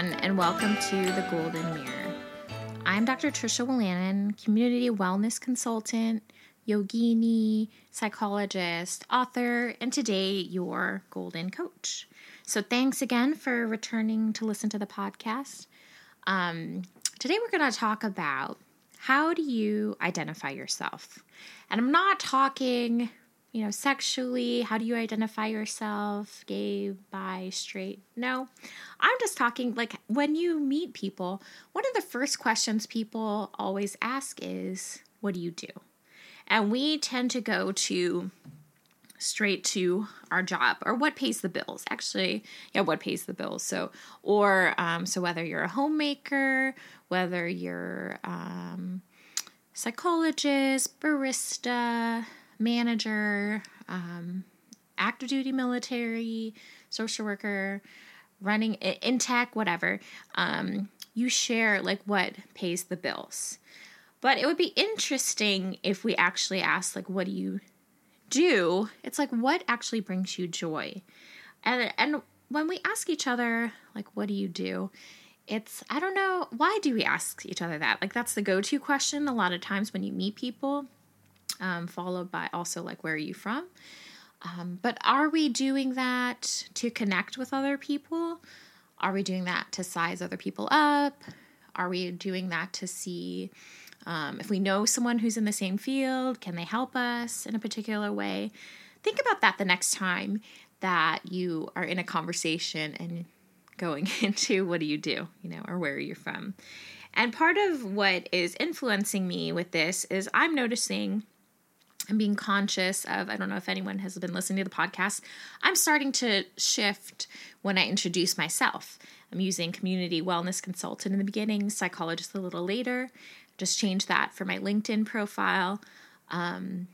everyone, and welcome to the Golden Mirror. I'm Dr. Trisha Willannon, community wellness consultant, yogini, psychologist, author, and today your golden coach. So, thanks again for returning to listen to the podcast. Um, today, we're going to talk about how do you identify yourself? And I'm not talking you know, sexually, how do you identify yourself? Gay, bi, straight? No. I'm just talking like when you meet people, one of the first questions people always ask is, What do you do? And we tend to go to straight to our job or what pays the bills actually yeah what pays the bills so or um, so whether you're a homemaker whether you're um, psychologist barista manager, um, active duty military, social worker, running in tech, whatever, um, you share like what pays the bills. But it would be interesting if we actually asked, like, what do you do? It's like, what actually brings you joy? And, and when we ask each other, like, what do you do? It's, I don't know, why do we ask each other that? Like, that's the go to question a lot of times when you meet people um, followed by also like where are you from. Um, but are we doing that to connect with other people? Are we doing that to size other people up? Are we doing that to see um, if we know someone who's in the same field? Can they help us in a particular way? Think about that the next time that you are in a conversation and going into what do you do, you know, or where are you from? And part of what is influencing me with this is I'm noticing I'm being conscious of, I don't know if anyone has been listening to the podcast. I'm starting to shift when I introduce myself. I'm using community wellness consultant in the beginning, psychologist a little later. Just change that for my LinkedIn profile. Um,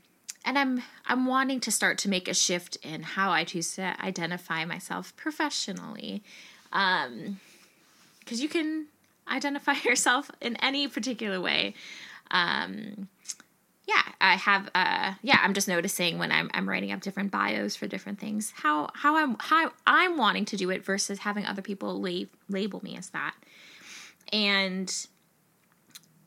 and I'm I'm wanting to start to make a shift in how I choose to identify myself professionally. Um, because you can identify yourself in any particular way. Um, yeah, I have uh yeah, I'm just noticing when I'm I'm writing up different bios for different things how how I'm how I'm wanting to do it versus having other people lab, label me as that. And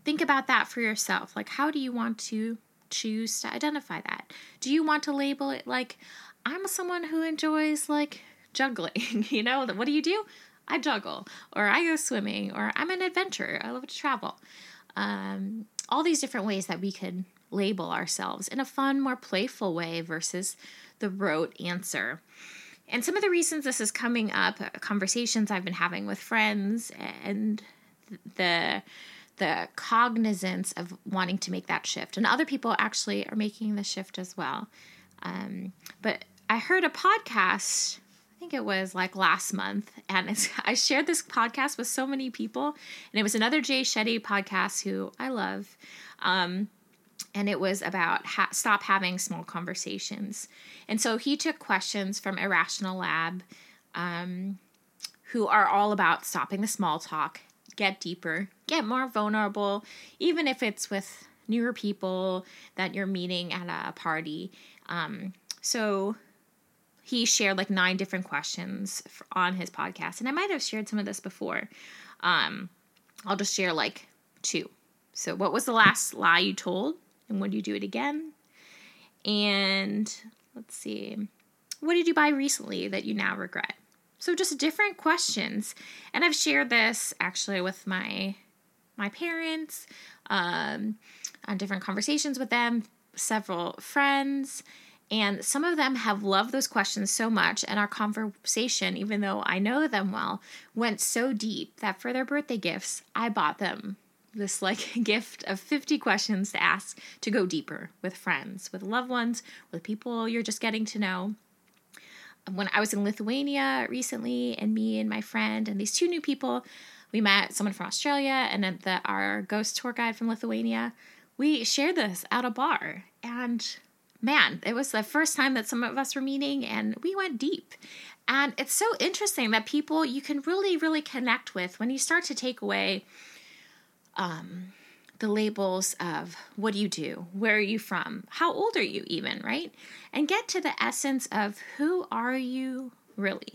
think about that for yourself. Like how do you want to choose to identify that? Do you want to label it like I'm someone who enjoys like juggling, you know? What do you do? I juggle or I go swimming or I'm an adventurer. I love to travel. Um, all these different ways that we could label ourselves in a fun, more playful way versus the rote answer. And some of the reasons this is coming up, uh, conversations I've been having with friends, and the the cognizance of wanting to make that shift, and other people actually are making the shift as well. Um, but I heard a podcast. Think it was like last month, and I shared this podcast with so many people, and it was another Jay Shetty podcast who I love. Um, and it was about ha- stop having small conversations. And so he took questions from Irrational Lab, um, who are all about stopping the small talk, get deeper, get more vulnerable, even if it's with newer people that you're meeting at a party. Um, so he shared like nine different questions on his podcast, and I might have shared some of this before. Um, I'll just share like two. So, what was the last lie you told? And would you do it again? And let's see, what did you buy recently that you now regret? So just different questions. And I've shared this actually with my my parents, um, on different conversations with them, several friends, and some of them have loved those questions so much. And our conversation, even though I know them well, went so deep that for their birthday gifts, I bought them this like gift of 50 questions to ask to go deeper with friends, with loved ones, with people you're just getting to know. When I was in Lithuania recently, and me and my friend and these two new people, we met someone from Australia and the, our ghost tour guide from Lithuania. We shared this at a bar, and man, it was the first time that some of us were meeting, and we went deep. And it's so interesting that people you can really, really connect with when you start to take away um, the labels of what do you do, where are you from, how old are you, even, right? And get to the essence of who are you really.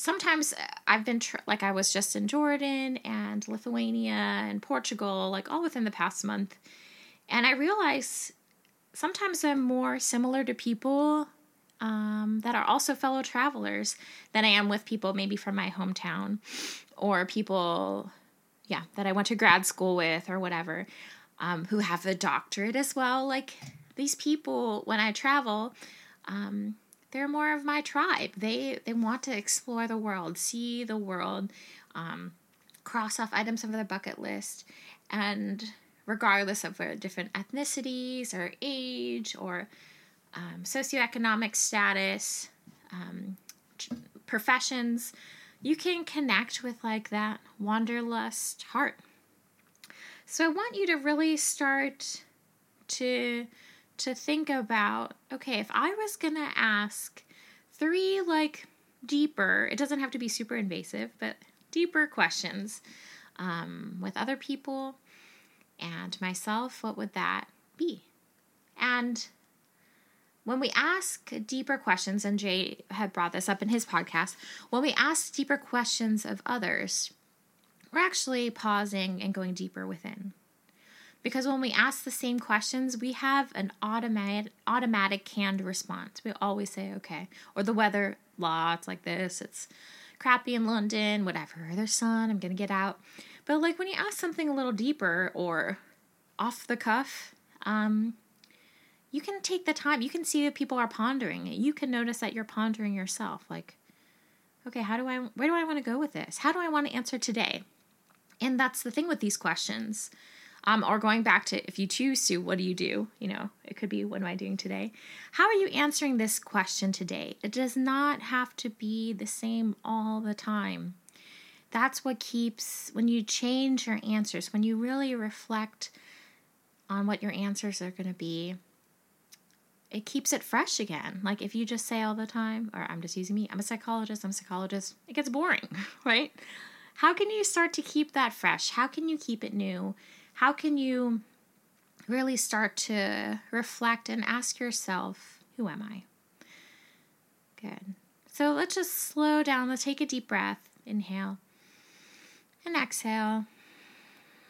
sometimes I've been tr- like I was just in Jordan and Lithuania and Portugal, like all within the past month. And I realize sometimes I'm more similar to people um, that are also fellow travelers than I am with people maybe from my hometown or people, yeah, that I went to grad school with or whatever, um, who have a doctorate as well. Like these people, when I travel, um, they're more of my tribe. They they want to explore the world, see the world, um, cross off items of their bucket list, and regardless of their different ethnicities or age or um, socioeconomic status, um, professions, you can connect with like that wanderlust heart. So I want you to really start to to think about okay, if I was going to ask three like deeper, it doesn't have to be super invasive, but deeper questions um, with other people and myself, what would that be? And when we ask deeper questions, and Jay had brought this up in his podcast, when we ask deeper questions of others, we're actually pausing and going deeper within. Because when we ask the same questions, we have an automatic automatic canned response. We always say okay. Or the weather, law, it's like this, it's crappy in London, whatever. There's sun, I'm gonna get out. But like when you ask something a little deeper or off the cuff, um, you can take the time. You can see that people are pondering it. You can notice that you're pondering yourself. Like, okay, how do I, where do I want to go with this? How do I want to answer today? And that's the thing with these questions. Um, or going back to if you choose to, what do you do? You know, it could be what am I doing today? How are you answering this question today? It does not have to be the same all the time. That's what keeps, when you change your answers, when you really reflect on what your answers are going to be, it keeps it fresh again. Like if you just say all the time, or I'm just using me, I'm a psychologist, I'm a psychologist, it gets boring, right? How can you start to keep that fresh? How can you keep it new? How can you really start to reflect and ask yourself, who am I? Good. So let's just slow down. Let's take a deep breath. Inhale exhale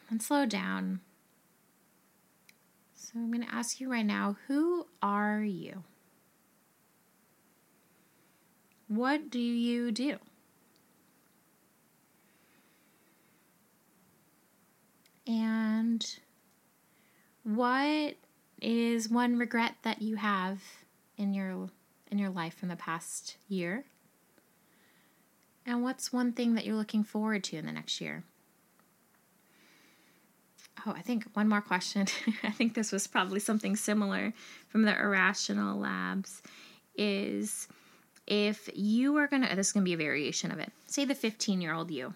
and slow down. So I'm going to ask you right now who are you? What do you do? And what is one regret that you have in your in your life from the past year? And what's one thing that you're looking forward to in the next year? Oh, I think one more question. I think this was probably something similar from the irrational labs is if you are going to this is going to be a variation of it. Say the 15-year-old you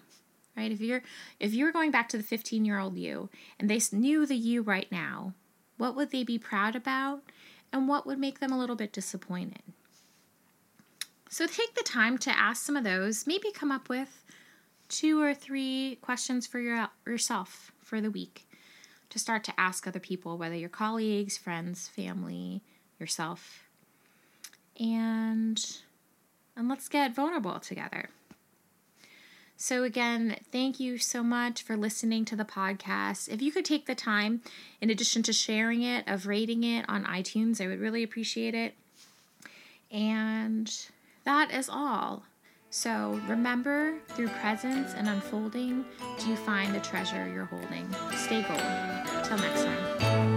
right? If you're if you're going back to the 15 year old you and they knew the you right now, what would they be proud about, and what would make them a little bit disappointed? So take the time to ask some of those. Maybe come up with two or three questions for your, yourself for the week to start to ask other people, whether your colleagues, friends, family, yourself. And and let's get vulnerable together. So, again, thank you so much for listening to the podcast. If you could take the time, in addition to sharing it, of rating it on iTunes, I would really appreciate it. And that is all. So, remember, through presence and unfolding, do you find the treasure you're holding? Stay gold. Till next time.